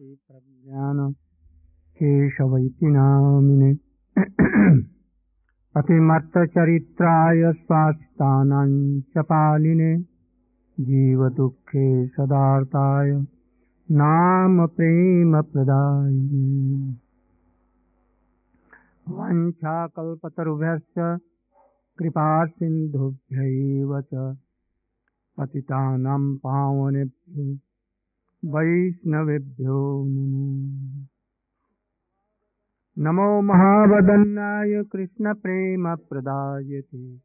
प्रज्ञान केशवैति नामिने अतिमत्तचरित्राय स्वास्थानां च पालिने। जीवदुःखे सदार्ताय नाम प्रेमप्रदायिने वञ्चाकल्पतरुभ्यश्च कृपासिन्धुभ्यैव च पतितानां पावनेभ्यो। वैष्णवेभ्यो नमो। नमो महावदन्नाय कृष्णप्रेमप्रदायते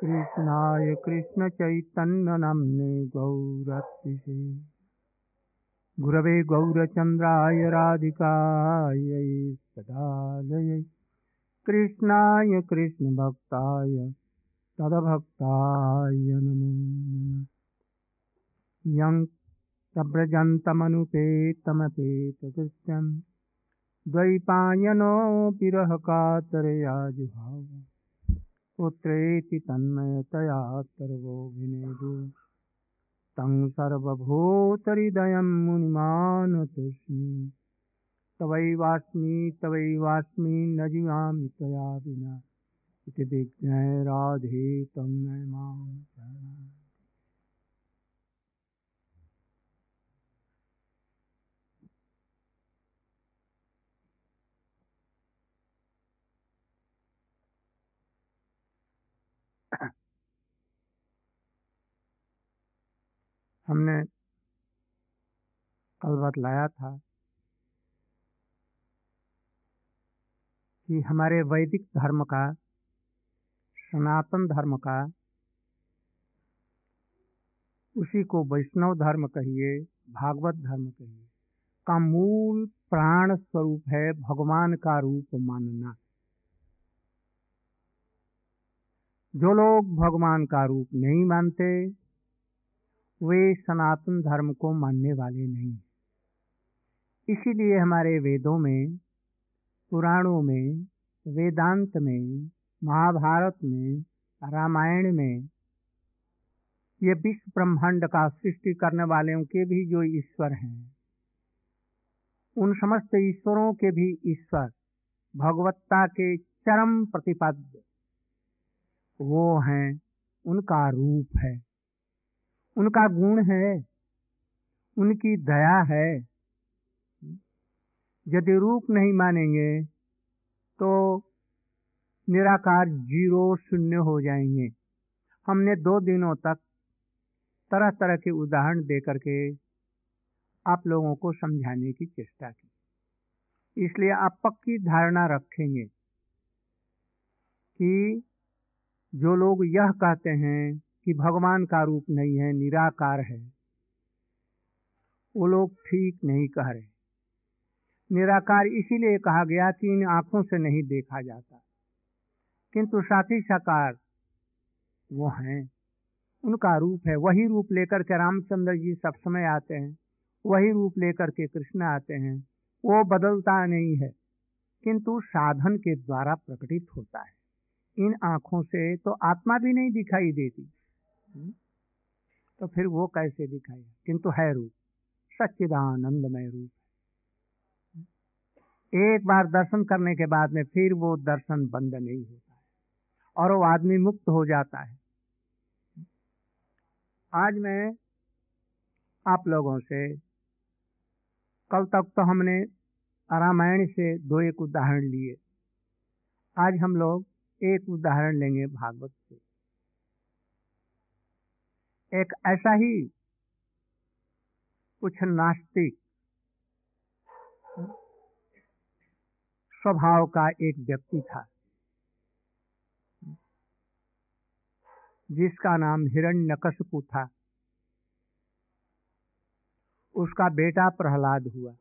कृष्णाय कृष्णचैतन्यनाम्ने गौरतिषे गुरवे गौरचन्द्राय राधिकायै सदालयै। कृष्णाय कृष्णभक्ताय तदभक्ताय नमो नमः। यं प्रव्रजन्तमनुपेतमपेतकृत्यम् द्वैपायनोऽपि रहकातरया जुहाव पुत्रेति तन्मयतया सर्वोऽभिनेदु तं सर्वभूतहृदयं मुनिमानतोऽस्मि तवैवास्मि तवैवास्मि न जीवामि त्वया विना। इति विज्ञाय राधे तं माँ हमने कल बतलाया था कि हमारे वैदिक धर्म का, सनातन धर्म का, उसी को वैष्णव धर्म कहिए, भागवत धर्म कहिए, का मूल प्राण स्वरूप है भगवान का रूप मानना। जो लोग भगवान का रूप नहीं मानते वे सनातन धर्म को मानने वाले नहीं। इसीलिए हमारे वेदों में, पुराणों में, वेदांत में, महाभारत में, रामायण में, ये विश्व ब्रह्मांड का सृष्टि करने वालों के भी जो ईश्वर हैं, उन समस्त ईश्वरों के भी ईश्वर, भगवत्ता के चरम प्रतिपद वो हैं, उनका रूप है। उनका गुण है, उनकी दया है। यदि रूप नहीं मानेंगे तो निराकार ज़ीरो शून्य हो जाएँगे। हमने दो दिनों तक तरह तरह के उदाहरण दे करके आप लोगों को समझाने की चेष्टा की। इसलिए आप पक्की धारणा रखेंगे कि जो लोग यह कहते हैं कि भगवान का रूप नहीं है, निराकार है। वो लोग ठीक नहीं कह रहे। निराकार इसीलिए कहा गया कि इन आँखों से नहीं देखा जाता। किंतु साथी साकार वो हैं। उनका रूप है। वही रूप लेकर के रामचंद्र जी सब समय आते हैं। वही रूप लेकर के कृष्ण आते हैं। वो बदलता नहीं है। किंतु साधन के द्वारा प्रकटित होता है। इन आँखों से तो आत्मा भी नहीं दिखाई देती। तो फिर वो कैसे दिखाई किंतु है रूप। सच्चिदानंदमय रूप एक बार दर्शन करने के बाद में फिर वो दर्शन बंद नहीं होता है और वो आदमी मुक्त हो जाता है। आज मैं आप लोगों से कल तक तो हमने रामायण से दो एक उदाहरण लिए। आज हम लोग एक उदाहरण लेंगे भागवत से। एक ऐसा ही कुछ नास्तिक स्वभाव का एक व्यक्ति था, जिसका नाम हिरण्यकशपु था। उसका बेटा प्रहलाद हुआ।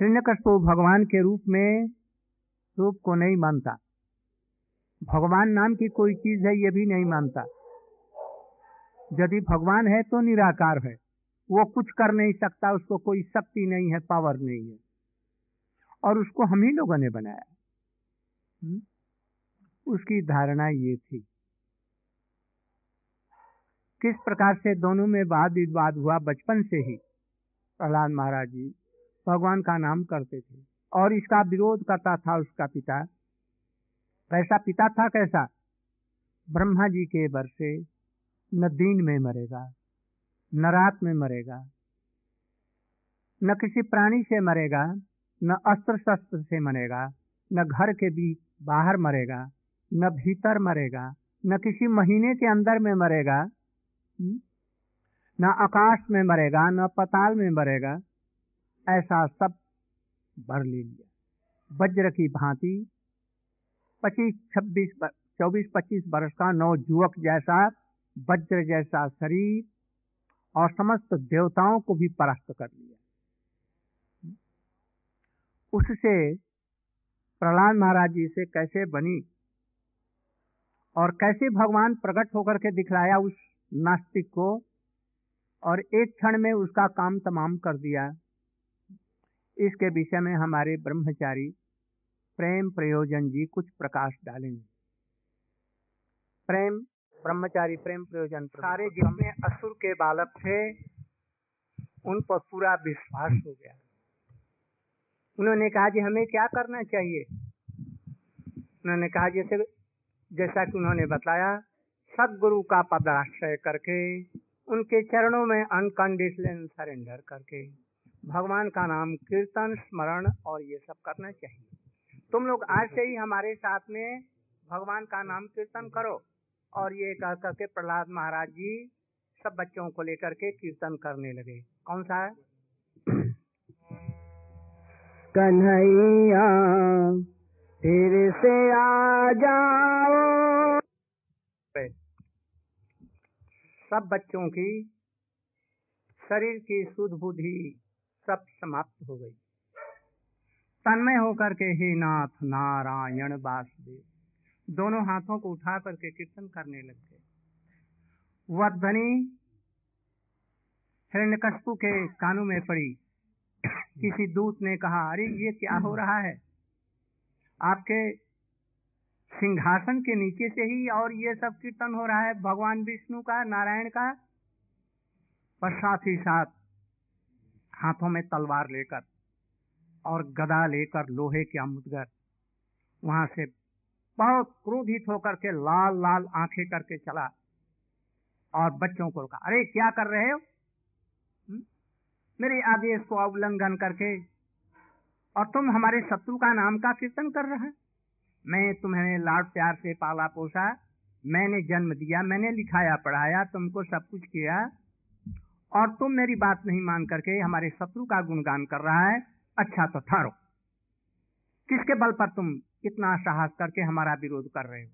हिरण्यकशपु भगवान के रूप में रूप को नहीं मानता। भगवान नाम की कोई चीज़ है ये भी नहीं मानता। यदि भगवान है तो निराकार है। वो कुछ कर नहीं सकता, उसको कोई शक्ति नहीं है पावर नहीं है। और उसको हम ही लोगों ने बनाया। उसकी धारणा ये थी। किस प्रकार से दोनों में वाद विवाद हुआ? बचपन से ही। प्रहलाद महाराज जी भगवान का नाम करते थे। और इसका विरोध करता था उसका पिता। कैसा पिता था कैसा ब्रह्मा जी के वर से न दिन में मरेगा, न रात में मरेगा, न किसी प्राणी से मरेगा, न अस्त्र शस्त्र से मरेगा, न घर के बीच बाहर मरेगा, न भीतर मरेगा, न किसी महीने के अंदर में मरेगा हम्म? न आकाश में मरेगा, न पताल में मरेगा, ऐसा सब भर ले लिया वज्र की भांति पच्चीस, छब्बीस चौबीस, पच्चीस वर्ष का नौ युवक जैसा, वज्र जैसा शरीर और समस्त देवताओं को भी परास्त कर लिया। उससे प्रहलाद महाराज जी से कैसे बनी और कैसे भगवान प्रकट होकर के दिखलाया उस नास्तिक को और एक क्षण में उसका काम तमाम कर दिया, इसके विषय में हमारे ब्रह्मचारी प्रेम प्रयोजन जी कुछ प्रकाश डालेंगे। प्रेम ब्रह्मचारी प्रेम प्रयोजन सारे जितने असुर के बालक थे उन पर पूरा विश्वास हो गया। उन्होंने कहा जी हमें क्या करना चाहिए? उन्होंने कहा जैसे जैसा कि उन्होंने बताया सदगुरु का पदाश्रय करके उनके चरणों में अनकंडीशनल सरेंडर करके भगवान का नाम कीर्तन स्मरण और ये सब करना चाहिए। तुम लोग आज से ही हमारे साथ में भगवान का नाम कीर्तन करो। और ये कह करके प्रहलाद महाराज जी सब बच्चों को लेकर के कीर्तन करने लगे। कौन सा? है कन्हैया फिर से आ जाओ। सब बच्चों की शरीर की सुध बुद्धि सब समाप्त हो गई। तन्मय होकर के हे नाथ नारायण वासुदेव दोनों हाथों को उठा करके कीर्तन करने लग गए। वह ध्वनि के कानों में पड़ी। किसी दूत ने कहा, अरे, ये क्या हो रहा है? आपके सिंहासन के नीचे से ही और ये सब कीर्तन हो रहा है, भगवान विष्णु का, नारायण का? पर साथ ही साथ हाथों में तलवार लेकर और गदा लेकर लोहे के अमुदगर वहाँ से बहुत क्रोधित होकर के लाल लाल आँखें करके चला और बच्चों को कहा, अरे, क्या कर रहे हो हुँ? हम्म? मेरे आदेश को उल्लंघन करके और तुम हमारे शत्रु का नाम का कीर्तन कर रहे मैं तुम्हें लाड प्यार से पाला पोसा, मैंने जन्म दिया, मैंने लिखाया, पढ़ाया, तुमको सब कुछ किया और तुम मेरी बात नहीं मान करके हमारे शत्रु का गुणगान कर रहा है अच्छा तो थारो किसके बल पर तुम इतना साहस करके हमारा विरोध कर रहे हो?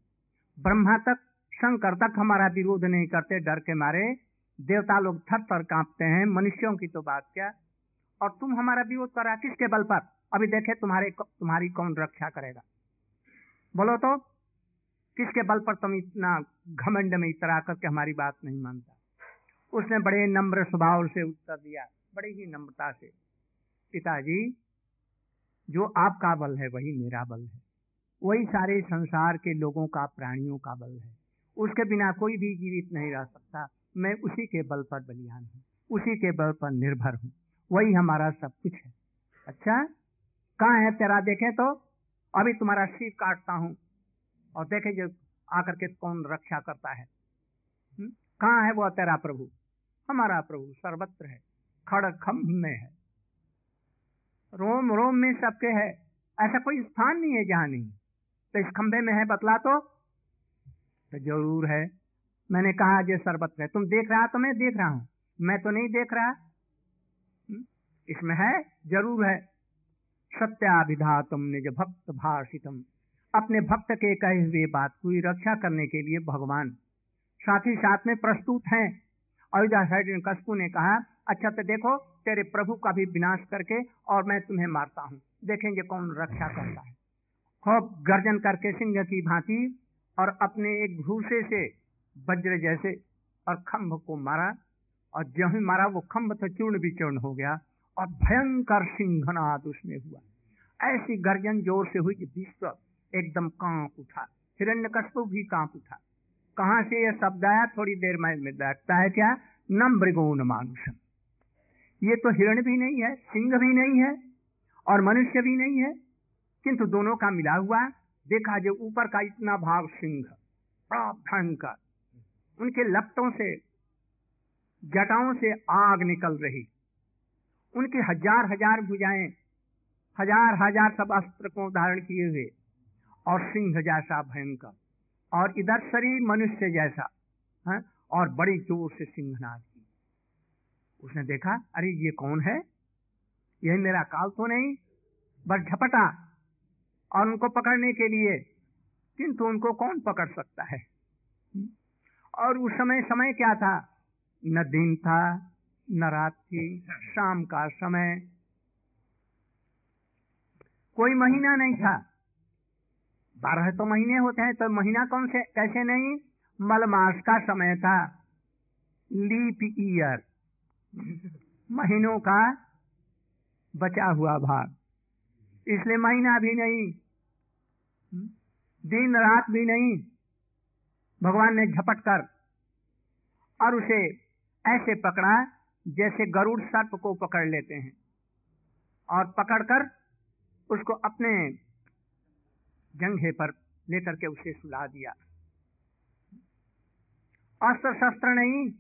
ब्रह्मा तक, शंकर तक हमारा विरोध नहीं करते, डर के मारे। देवता लोग थर थर कांपते हैं, मनुष्यों की तो बात क्या? और तुम हमारा विरोध कर रहा किसके बल पर? अभी देखे तुम्हारे तुम्हारी कौन रक्षा करेगा? बोलो तो किसके बल पर तुम इतना घमंड में इतरा करके हमारी बात नहीं मानता? उसने बड़े नम्र स्वभाव से उत्तर दिया, बड़ी ही नम्रता से। पिताजी, जो आपका बल है, वही मेरा बल है। वही सारे संसार के लोगों का, प्राणियों का बल है। उसके बिना कोई भी जीवित नहीं रह सकता। मैं उसी के बल पर बलियान हूँ। उसी के बल पर निर्भर हूँ। वही हमारा सब कुछ है। अच्छा? कहाँ है तेरा? देखे तो। अभी तुम्हारा सिर काटता हूँ। और देखे जो आकर के कौन रक्षा करता है। हम्म? कहाँ है वो तेरा प्रभु? हमारा प्रभु सर्वत्र है। खड़ खम्भ में है। रोम रोम में सबके है। ऐसा कोई स्थान नहीं है जहाँ नहीं। तो इस खंबे में है बतला तो, तो ज़रूर है। मैंने कहा जे सर्वत्र है तुम देख रहा तो मैं देख रहा हूँ। मैं तो नहीं देख रहा। हम्म? इसमें है? ज़रूर है। सत्याभिधा तुम निज भक्त भाषितम। अपने भक्त के कहे हुए बात की रक्षा करने के लिए भगवान। साथ ही साथ में प्रस्तुत हैं। अयोध्या साइड कस्पू ने कहा अच्छा तो देखो तेरे प्रभु का भी विनाश करके और मैं तुम्हें मारता हूँ। देखेंगे कौन रक्षा करता है। खूब गर्जन करके सिंह की भांति और अपने एक भूसे से वज्र जैसे और खम्भ को मारा और जो ही मारा, वो खम्भ तो चूर्ण विचूर्ण हो गया और भयंकर सिंहनाद उसमें हुआ। ऐसी गर्जन ज़ोर से हुई कि विश्व एकदम काँप उठा हिरण्य भी काँप उठा। कहाँ से यह शब्द आया? थोड़ी देर में लगता है क्या? न मृगोन मानुषम ये तो हिरण भी नहीं है, सिंह भी नहीं है और मनुष्य भी नहीं है। किंतु दोनों का मिला हुआ। देखा जो ऊपर का इतना भाव सिंह, बड़ा भयंकर। उनके लपटों से, जटाओं से आग निकल रही। उनकी हज़ार हज़ार भुजाएँ, हज़ार हज़ार सब अस्त्र को धारण किए हुए और सिंह जैसा भयंकर और इधर शरीर मनुष्य जैसा, है, और बड़ी ज़ोर से सिंहनाद। उसने देखा, अरे, ये कौन है? यह मेरा काल तो नहीं, बस झपटा और उनको पकड़ने के लिए। किंतु उनको कौन पकड़ सकता है? और उस समय समय क्या था? न दिन था, न रात थी, शाम का समय। कोई महीना नहीं था। बारह तो महीने होते हैं तो महीना कौन से, कैसे नहीं? मलमास का समय था। Leap year. महीनों का बचा हुआ भाग। इसलिए महीना भी नहीं, दिन रात भी नहीं, भगवान ने झपट कर और उसे ऐसे पकड़ा जैसे गरुड़ सर्प को पकड़ लेते हैं और पकड़कर उसको अपने जंघे पर लेकर के उसे सुला दिया। अस्त्र शस्त्र नहीं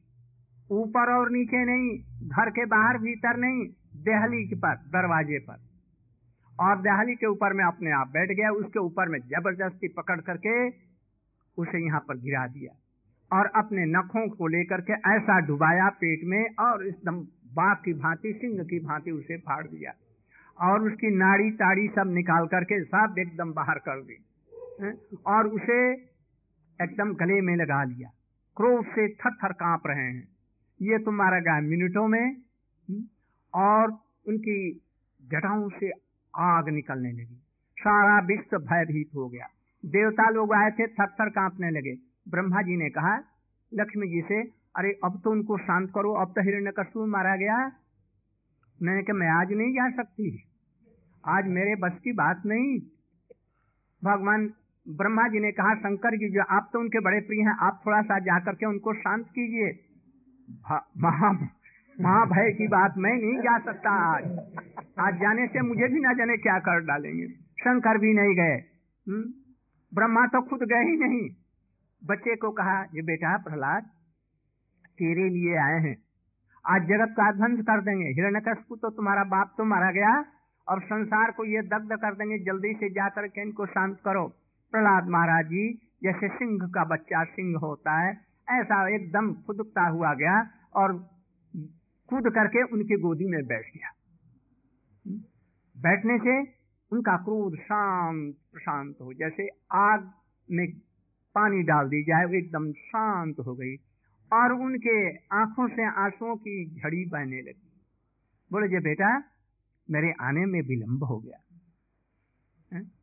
ऊपर और नीचे नहीं, घर के बाहर भीतर नहीं, दहली पर, दरवाजे पर। और दहली के ऊपर में अपने आप बैठ गया, उसके ऊपर में ज़बरदस्ती पकड़ करके उसे यहाँ पर गिरा दिया। और अपने नखों को लेकर के ऐसा डुबाया पेट में, और एकदम बाघ की भांति, सिंह की भांति उसे फाड़ दिया। और उसकी नाड़ी ताड़ी सब निकाल करके सब एकदम बाहर कर दी और उसे एकदम गले में लगा लिया। क्रोध से थर थर काँप रहे हैं। ये तो मारा गया मिनटों में और उनकी जटाओं से आग निकलने लगी। सारा विश्व भयभीत हो गया। देवता लोग आए थे थर थर कांपने लगे। ब्रह्मा जी ने कहा, लक्ष्मी जी से, अरे, अब तो उनको शांत करो, अब तो हिरण्य मारा गया। मैंने कहा, मैं आज नहीं जा सकती। आज मेरे बस की बात नहीं। भगवान ब्रह्मा जी ने कहा, शंकर जी जो, आप तो उनके बड़े प्रिय हैं, आप थोड़ा सा जाकर के उनको शांत कीजिए। महा महाभय की बात मैं नहीं जा सकता आज। आज जाने से मुझे भी ना जाने क्या कर डालेंगे। शंकर भी नहीं गए। हम्म? ब्रह्मा तो खुद गए ही नहीं। बच्चे को कहा, ये बेटा प्रहलाद, तेरे लिए आए हैं। आज जगत का ध्वंस कर देंगे। हिरण्यकश्यप तो तुम्हारा बाप तो मारा गया और संसार को ये दग्ध कर देंगे। जल्दी से जाकर के इनको शांत करो। प्रहलाद महाराज जी, जैसे सिंह का बच्चा सिंह होता है ऐसा एकदम खुदकता हुआ गया और कूद करके उनकी गोदी में बैठ गया। बैठने से उनका क्रोध शांत, प्रशांत हो, जैसे आग में पानी डाल दी जाए, वो एकदम शांत हो गई और उनके आँखों से आंसुओं की झड़ी बहने लगी। बोले, जे बेटा, मेरे आने में विलंब हो गया।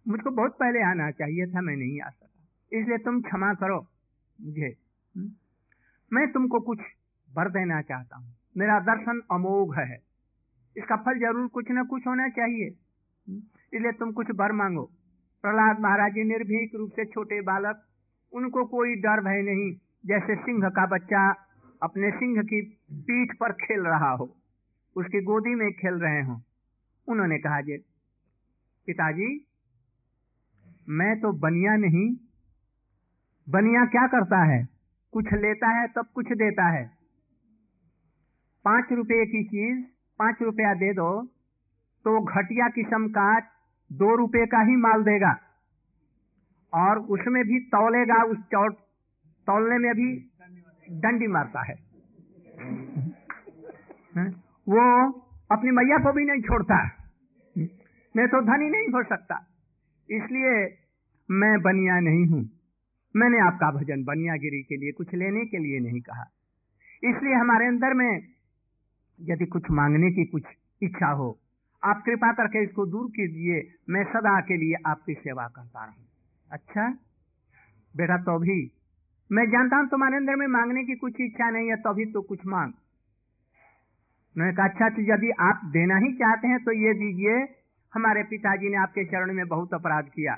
मुझको बहुत पहले आना चाहिए था, मैं नहीं आ सका। इसलिए तुम क्षमा करो, मुझे मैं तुमको कुछ बर देना चाहता हूँ। मेरा दर्शन अमोघ है। इसका फल ज़रूर कुछ न कुछ होना चाहिए। इसलिए तुम कुछ बर मांगो। प्रहलाद महाराज जी निर्भीक रूप से छोटे बालक, उनको कोई डर भय नहीं, जैसे सिंह का बच्चा अपने सिंह की पीठ पर खेल रहा हो। उसकी गोदी में खेल रहे हो। उन्होंने कहा जे, पिताजी, मैं तो बनिया नहीं। बनिया क्या करता है? कुछ लेता है, तब कुछ देता है। पाँच रुपए की चीज़, पाँच रुपया दे दो तो घटिया किस्म का दो रुपए का ही माल देगा। और उसमें भी तौलेगा, उस चौट तौलने में भी डंडी मारता है? वो अपनी मैया को भी नहीं छोड़ता। मैं तो धनी नहीं हो सकता, इसलिए मैं बनिया नहीं हूँ। मैंने आपका भजन बनियागिरी के लिए कुछ लेने के लिए नहीं कहा। इसलिए हमारे अंदर में यदि कुछ मांगने की कुछ इच्छा हो, आप कृपा करके इसको दूर कीजिए। मैं सदा के लिए आपकी सेवा करता रहूँ। अच्छा? बेटा तो भी मैं जानता हूँ तुम्हारे अंदर में मांगने की कुछ इच्छा नहीं है तो अभी तो कुछ मांग। मैंने कहा अच्छा तो यदि आप देना ही चाहते हैं तो ये दीजिए। हमारे पिताजी ने आपके चरण में बहुत अपराध किया,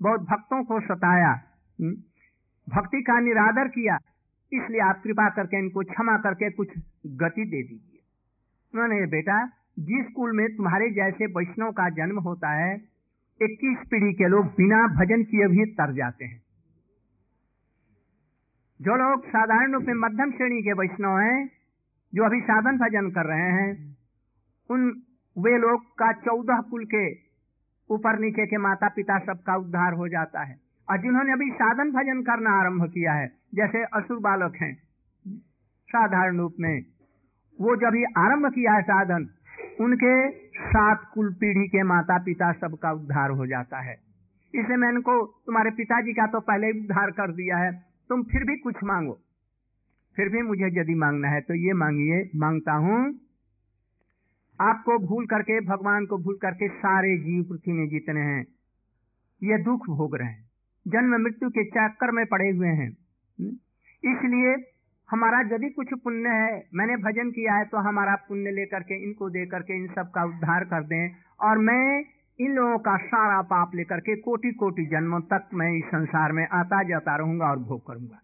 बहुत भक्तों को सताया। हम्म? भक्ति का निरादर किया, इसलिए आप कृपा करके इनको क्षमा करके कुछ गति दे दीजिए। उन्होंने बेटा, जिस कुल में तुम्हारे जैसे वैष्णव का जन्म होता है, इक्कीस पीढ़ी के लोग बिना भजन किए भी तर जाते हैं। जो लोग साधारण रूप में मध्यम श्रेणी के वैष्णव हैं, जो अभी साधन भजन कर रहे हैं, उन, वे लोग का चौदह कुल के ऊपर नीचे के माता पिता सबका उद्धार हो जाता है। और जिन्होंने अभी साधन भजन करना आरंभ किया है, जैसे असुर बालक हैं, साधारण रूप में, वो जब ही आरंभ किया है साधन, उनके सात कुल पीढ़ी के माता पिता सबका उद्धार हो जाता है। इसलिए मैंने को तुम्हारे पिताजी का तो पहले ही उद्धार कर दिया है, तुम फिर भी कुछ मांगो। फिर भी मुझे यदि मांगना है तो ये मांगिए, माँगता हूँ, आपको भूल करके, भगवान को भूल करके सारे जीव पृथ्वी में जितने हैं। ये दुख भोग रहे हैं। जन्म मृत्यु के चक्कर में पड़े हुए हैं। इसलिए हमारा यदि कुछ पुण्य है, मैंने भजन किया है तो हमारा पुण्य लेकर के, इनको दे करके इन सब का उद्धार कर दें। और मैं इन लोगों का सारा पाप लेकर के कोटि कोटि जन्मों तक मैं इस संसार में आता जाता रहूँगा और भोग करूँगा।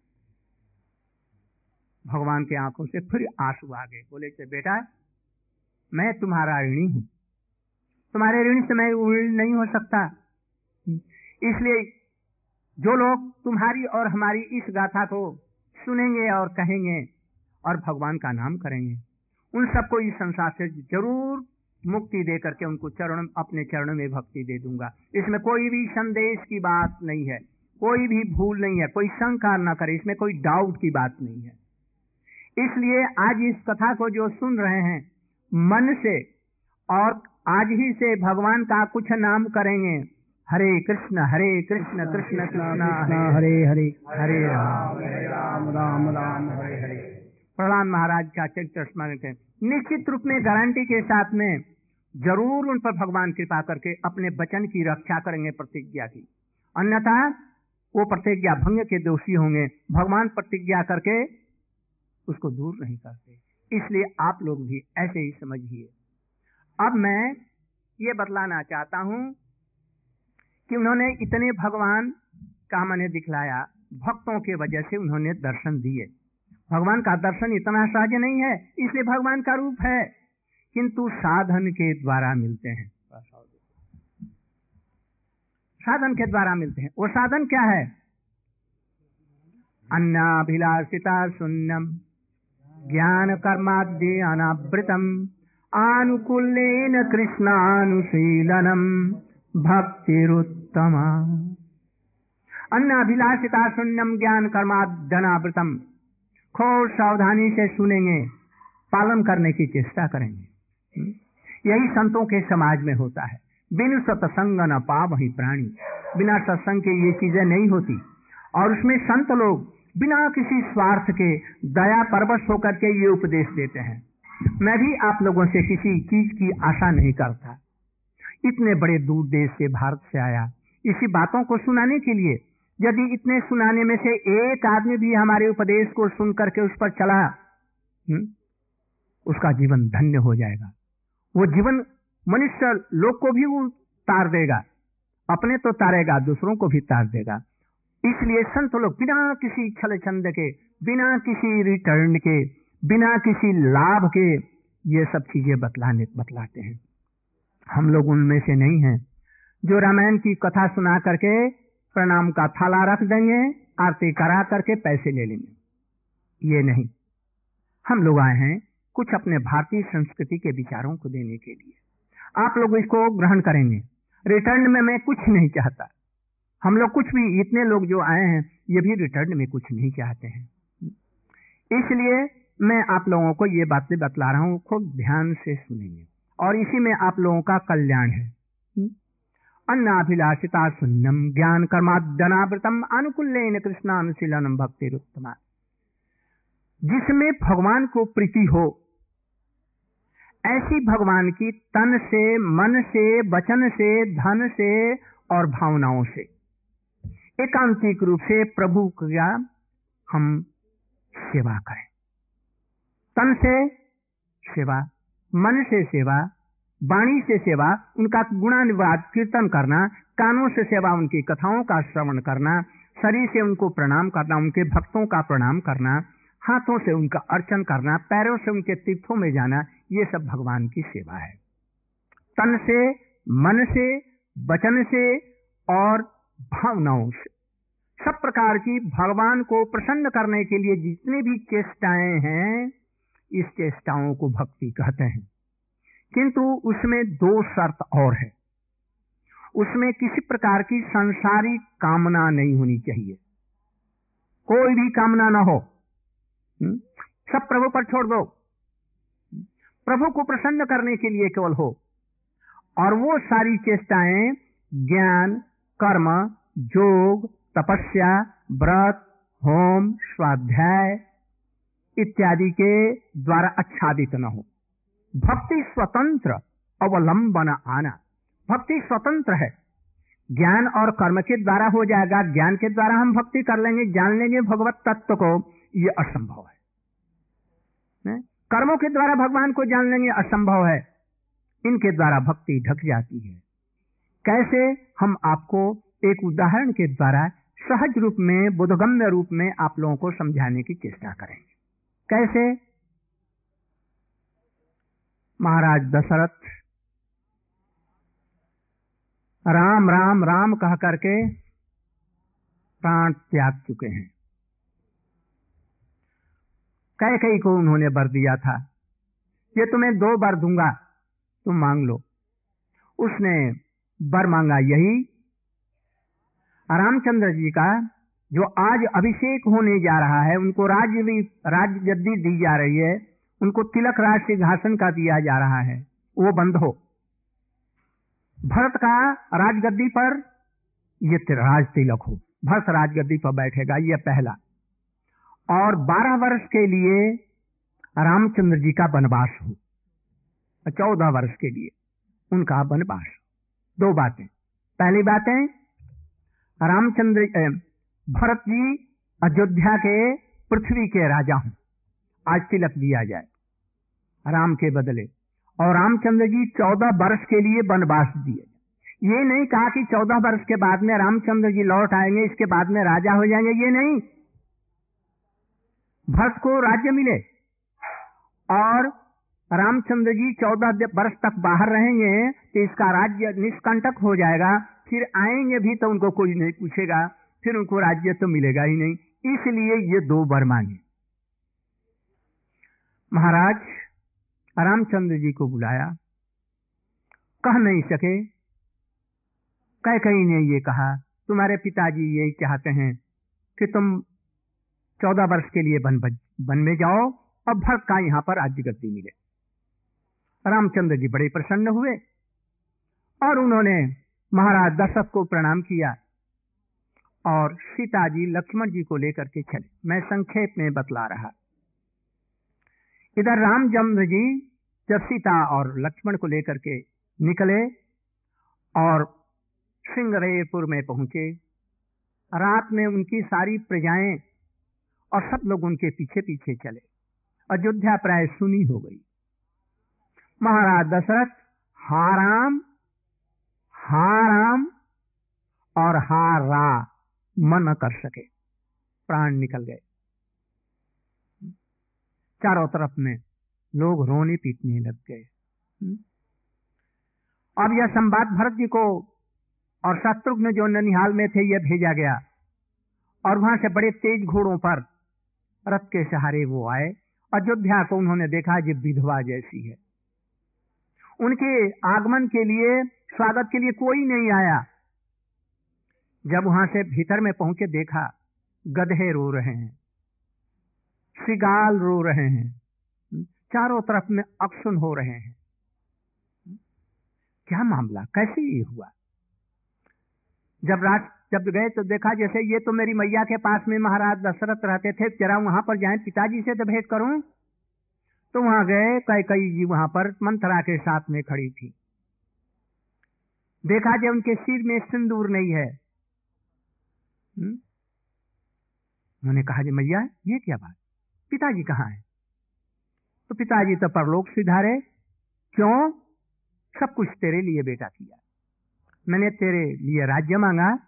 भगवान के आँखों से फिर आँसू आ गए। बोले थे बेटा, मैं तुम्हारा ऋणी हूँ। तुम्हारे ऋण से मैं ऋण नहीं हो सकता। इसलिए जो लोग तुम्हारी और हमारी इस गाथा को सुनेंगे और कहेंगे और भगवान का नाम करेंगे, उन सबको इस संसार से ज़रूर मुक्ति दे करके उनको चरण, अपने चरणों में भक्ति दे दूँगा। इसमें कोई भी संदेश की बात नहीं है, कोई भी भूल नहीं है, कोई शंका ना करे, इसमें कोई डाउट की बात नहीं है। इसलिए आज इस कथा को जो सुन रहे हैं, मन से और आज ही से भगवान का कुछ नाम करेंगे। हरे कृष्ण हरे कृष्ण कृष्ण कृष्ण हरे हरे हरे राम। राम राम राम हरे हरे। प्रहलाद महाराज का चरित्र स्मरण करें निश्चित रूप में गारंटी के साथ में ज़रूर उन पर भगवान कृपा करके अपने वचन की रक्षा करेंगे प्रतिज्ञा की। अन्यथा वो प्रतिज्ञा भंग के दोषी होंगे। भगवान प्रतिज्ञा करके उसको दूर नहीं करते। इसलिए आप लोग भी ऐसे ही समझिए। अब मैं ये बतलाना चाहता हूँ कि उन्होंने इतने भगवान का मैंने दिखलाया। भक्तों के वजह से उन्होंने दर्शन दिए। भगवान का दर्शन इतना सहज नहीं है, इसलिए भगवान का रूप है। किंतु साधन के द्वारा मिलते हैं। साधन के द्वारा मिलते हैं। वो साधन क्या है? अन्नाभिलाषिता शून्यम ज्ञान कर्माद्य अनावृतम, आनुकूल्यन कृष्णानुशीलनम भक्तिरुत्तमा अन्न अभिलाषिता शून्यम ज्ञान कर्माधनावृतम खूब सावधानी से सुनेंगे, पालन करने की चेष्टा करेंगे। यही संतों के समाज में होता है। बिन सत्संग न पा वही प्राणी। बिना सत्संग के ये चीज़ें नहीं होती। और उसमें संत लोग बिना किसी स्वार्थ के, दया परवश होकर के ये उपदेश देते हैं। मैं भी आप लोगों से किसी चीज़ की आशा नहीं करता। इतने बड़े दूर देश से भारत से आया। इसी बातों को सुनाने के लिए यदि इतने सुनाने में से एक आदमी भी हमारे उपदेश को सुन करके उस पर चला? हम्म, उसका जीवन धन्य हो जाएगा। वो जीवन मनुष्य लोग को भी तार देगा अपने तो तारेगा दूसरों को भी तार देगा। इसलिए संत लोग बिना किसी छल छंद के बिना किसी रिटर्न के बिना किसी लाभ के ये सब चीज़ें बतलाने बतलाते हैं। हम लोग उनमें से नहीं हैं। जो रामायण की कथा सुना करके प्रणाम का थाला रख देंगे, आरती करा करके पैसे ले लेंगे। ये नहीं। हम लोग आए हैं कुछ अपने भारतीय संस्कृति के विचारों को देने के लिए। आप लोग इसको ग्रहण करेंगे। रिटर्न में मैं कुछ नहीं चाहता। हम लोग कुछ भी, इतने लोग जो आए हैं, ये भी रिटर्न में कुछ नहीं चाहते हैं। इसलिए मैं आप लोगों को ये बातें बतला रहा हूँ खूब ध्यान से सुनेंगे और इसी में आप लोगों का कल्याण है? अन्नाभिलाषिता शून्यम ज्ञान कर्मादनावृतम अनुकूल कृष्णानुशीलनम भक्ति उत्तमा जिसमें भगवान को प्रीति हो, ऐसी भगवान की तन से, मन से, वचन से, धन से और भावनाओं से। एकांतिक रूप से प्रभु का हम सेवा करें। तन से सेवा, मन से सेवा वाणी से सेवा, उनका गुणानुवाद, कीर्तन करना, कानों से सेवा, उनकी कथाओं का श्रवण करना, शरीर से उनको प्रणाम करना, उनके भक्तों का प्रणाम करना, हाथों से उनका अर्चन करना, पैरों से उनके तीर्थों में जाना, ये सब भगवान की सेवा है। तन से, मन से, वचन से और भावनाओं से। सब प्रकार की भगवान को प्रसन्न करने के लिए जितनी भी चेष्टाएँ हैं, इस चेष्टाओं को भक्ति कहते हैं। किंतु उसमें दो शर्त और है। उसमें किसी प्रकार की संसारी कामना नहीं होनी चाहिए। कोई भी कामना ना हो। हम्म? सब प्रभु पर छोड़ दो। प्रभु को प्रसन्न करने के लिए केवल हो। और वो सारी चेष्टाएँ ज्ञान, कर्म, योग, तपस्या, व्रत, होम, स्वाध्याय इत्यादि के द्वारा आच्छादित न हो। भक्ति स्वतंत्र अवलंबन आना। भक्ति स्वतंत्र है। ज्ञान और कर्म के द्वारा हो जाएगा। ज्ञान के द्वारा हम भक्ति कर लेंगे, जान लेंगे भगवत तत्व को। ये असंभव है। ने? कर्मों के द्वारा भगवान को जान लेंगे, असंभव है। इनके द्वारा भक्ति ढक जाती है। कैसे? हम आपको एक उदाहरण के द्वारा सहज रूप में, बुधगम्य रूप में आप लोगों को समझाने की चेष्टा करेंगे। कैसे? महाराज दशरथ। राम राम राम कह करके प्राण त्याग चुके हैं। कई कई को उन्होंने बर दिया था, ये तुम्हें दो बार दूँगा, तुम मांग लो। उसने बर मांगा यही। रामचंद्र जी का जो आज अभिषेक होने जा रहा है, उनको राज्य भी राज्य गद्दी दी जा रही है। उनको तिलक राज सिंहासन का दिया जा रहा है। वो बंद हो। भरत का राजगद्दी पर ये राज तिलक हो। भरत राजगद्दी पर बैठेगा, ये पहला। और बारह वर्ष के लिए रामचंद्र जी का वनवास हो। चौदह वर्ष के लिए उनका वनवास दो बातें। पहली बातें, रामचंद्र भरत जी अयोध्या के पृथ्वी के राजा हूँ। आज तिलक दिया जाए। राम के बदले। और रामचंद्र जी चौदह वर्ष के लिए वनवास दिए। ये नहीं कहा कि चौदह वर्ष के बाद में रामचंद्र जी लौट आएँगे, इसके बाद में राजा हो जाएँगे, ये नहीं। भरत को राज्य मिले। और रामचंद्र जी चौदह वर्ष तक बाहर रहेंगे तो इसका राज्य निष्कंटक हो जाएगा। फिर आएँगे भी तो उनको कोई नहीं पूछेगा, फिर उनको राज्य तो मिलेगा ही नहीं। इसलिए ये दो वर मांगे। महाराज रामचंद्र जी को बुलाया। कह नहीं सके। कह कहीं ने ये कहा, तुम्हारे पिताजी यही चाहते हैं कि तुम चौदह वर्ष के लिए वन वन में जाओ और भरत का यहाँ पर राज्य गति मिले। रामचंद्र जी बड़े प्रसन्न हुए और उन्होंने महाराज दशरथ को प्रणाम किया और सीता जी लक्ष्मण जी को लेकर के चले। मैं संक्षेप में बतला रहा। इधर रामचंद्र जी जब सीता और लक्ष्मण को लेकर के निकले और सिंगरेपुर में पहुँचे। रात में उनकी सारी प्रजाएँ और सब लोग उनके पीछे पीछे चले। अयोध्या प्राय सुनी हो गई। महाराज दशरथ, हाराम हाराम और हारा मन कर सके। प्राण निकल गए। चारों तरफ़ में लोग रोने पीटने लग गए। हम्म? अब यह संवाद भरत जी को और शत्रुघ्न जो ननिहाल में थे, यह भेजा गया। और वहाँ से बड़े तेज घोड़ों पर रथ के सहारे वो आए। अयोध्या को उन्होंने देखा जो विधवा जैसी है। उनके आगमन के लिए, स्वागत के लिए कोई नहीं आया। जब वहाँ से भीतर में पहुँचे, देखा, गधे रो रहे हैं। सिगाल रो रहे हैं। चारों तरफ़ में अक्सुन हो रहे हैं। क्या मामला? कैसे ये हुआ? जब राज, जब गए तो देखा जैसे ये तो मेरी मैया के पास में महाराज दशरथ रहते थे, जरा वहाँ पर जाए, पिताजी से तो भेंट करूँ? तो वहाँ गए कई कई जी वहाँ पर मंथरा के साथ में खड़ी थी। देखा जब उनके सिर में सिंदूर नहीं है। हम्म? उन्होंने कहा, जी मैया, ये क्या बात? पिताजी कहाँ है? तो पिताजी तो परलोक सिधारे क्यों? सब कुछ तेरे लिए बेटा किया। मैंने तेरे लिए राज्य मांगा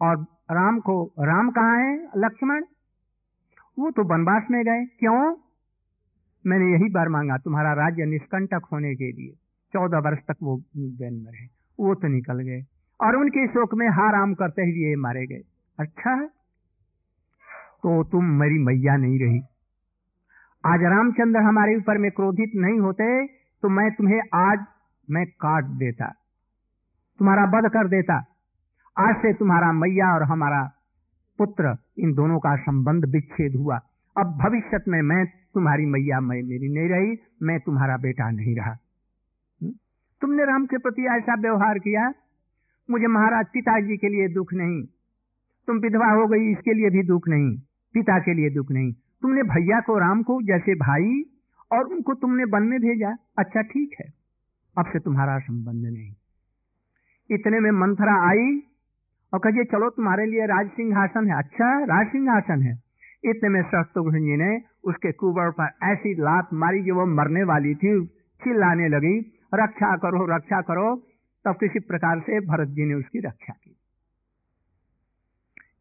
और राम को, राम कहाँ है, लक्ष्मण? वो तो वनवास में गए। क्यों? मैंने यही बार मांगा तुम्हारा राज्य निष्कंटक होने के लिए। चौदह वर्ष तक वो बैन में रहे। वो तो निकल गए और उनके शोक में हा राम करते ही ये मारे गए। अच्छा? तो तुम मेरी मैया नहीं रही। आज रामचंद्र हमारे ऊपर में क्रोधित नहीं होते तो मैं तुम्हें आज मैं काट देता, तुम्हारा वध कर देता। आज से तुम्हारा मैया और हमारा पुत्र, इन दोनों का संबंध विच्छेद हुआ। अब भविष्य में मैं तुम्हारी मैया मैं मेरी नहीं रही, मैं तुम्हारा बेटा नहीं रहा। हम्म? तुमने राम के प्रति ऐसा व्यवहार किया? मुझे महाराज पिताजी के लिए दुख नहीं। तुम विधवा हो गई, इसके लिए भी दुख नहीं। पिता के लिए दुख नहीं। तुमने भैया को, राम को जैसे भाई और उनको तुमने वन में भेजा। अच्छा ठीक है। अब से तुम्हारा संबंध नहीं। इतने में मंथरा आई और कहिए, चलो, तुम्हारे लिए राज सिंहासन है। अच्छा राज सिंहासन है। इतने में शत्रुघ्न जी ने उसके कुबर पर ऐसी लात मारी जो वो मरने वाली थी। चिल्लाने लगी, रक्षा करो रक्षा करो। तब किसी प्रकार से भरत जी ने उसकी रक्षा की।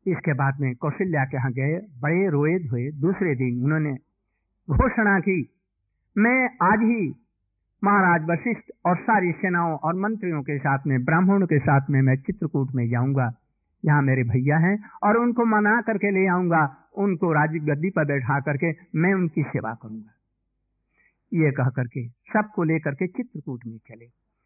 इसके बाद में कौशल्या के यहाँ गए, बड़े रोए धोए। दूसरे दिन उन्होंने घोषणा की, मैं आज ही महाराज वशिष्ठ और सारी सेनाओं और मंत्रियों के साथ में, ब्राह्मणों के साथ में मैं चित्रकूट में जाऊँगा। यहाँ मेरे भैया हैं और उनको मना करके ले आऊँगा। उनको राजीव गद्दी पर बैठा करके मैं उनकी सेवा करूँगा। ये कह करके सबको लेकर के चित्रकूट में चले।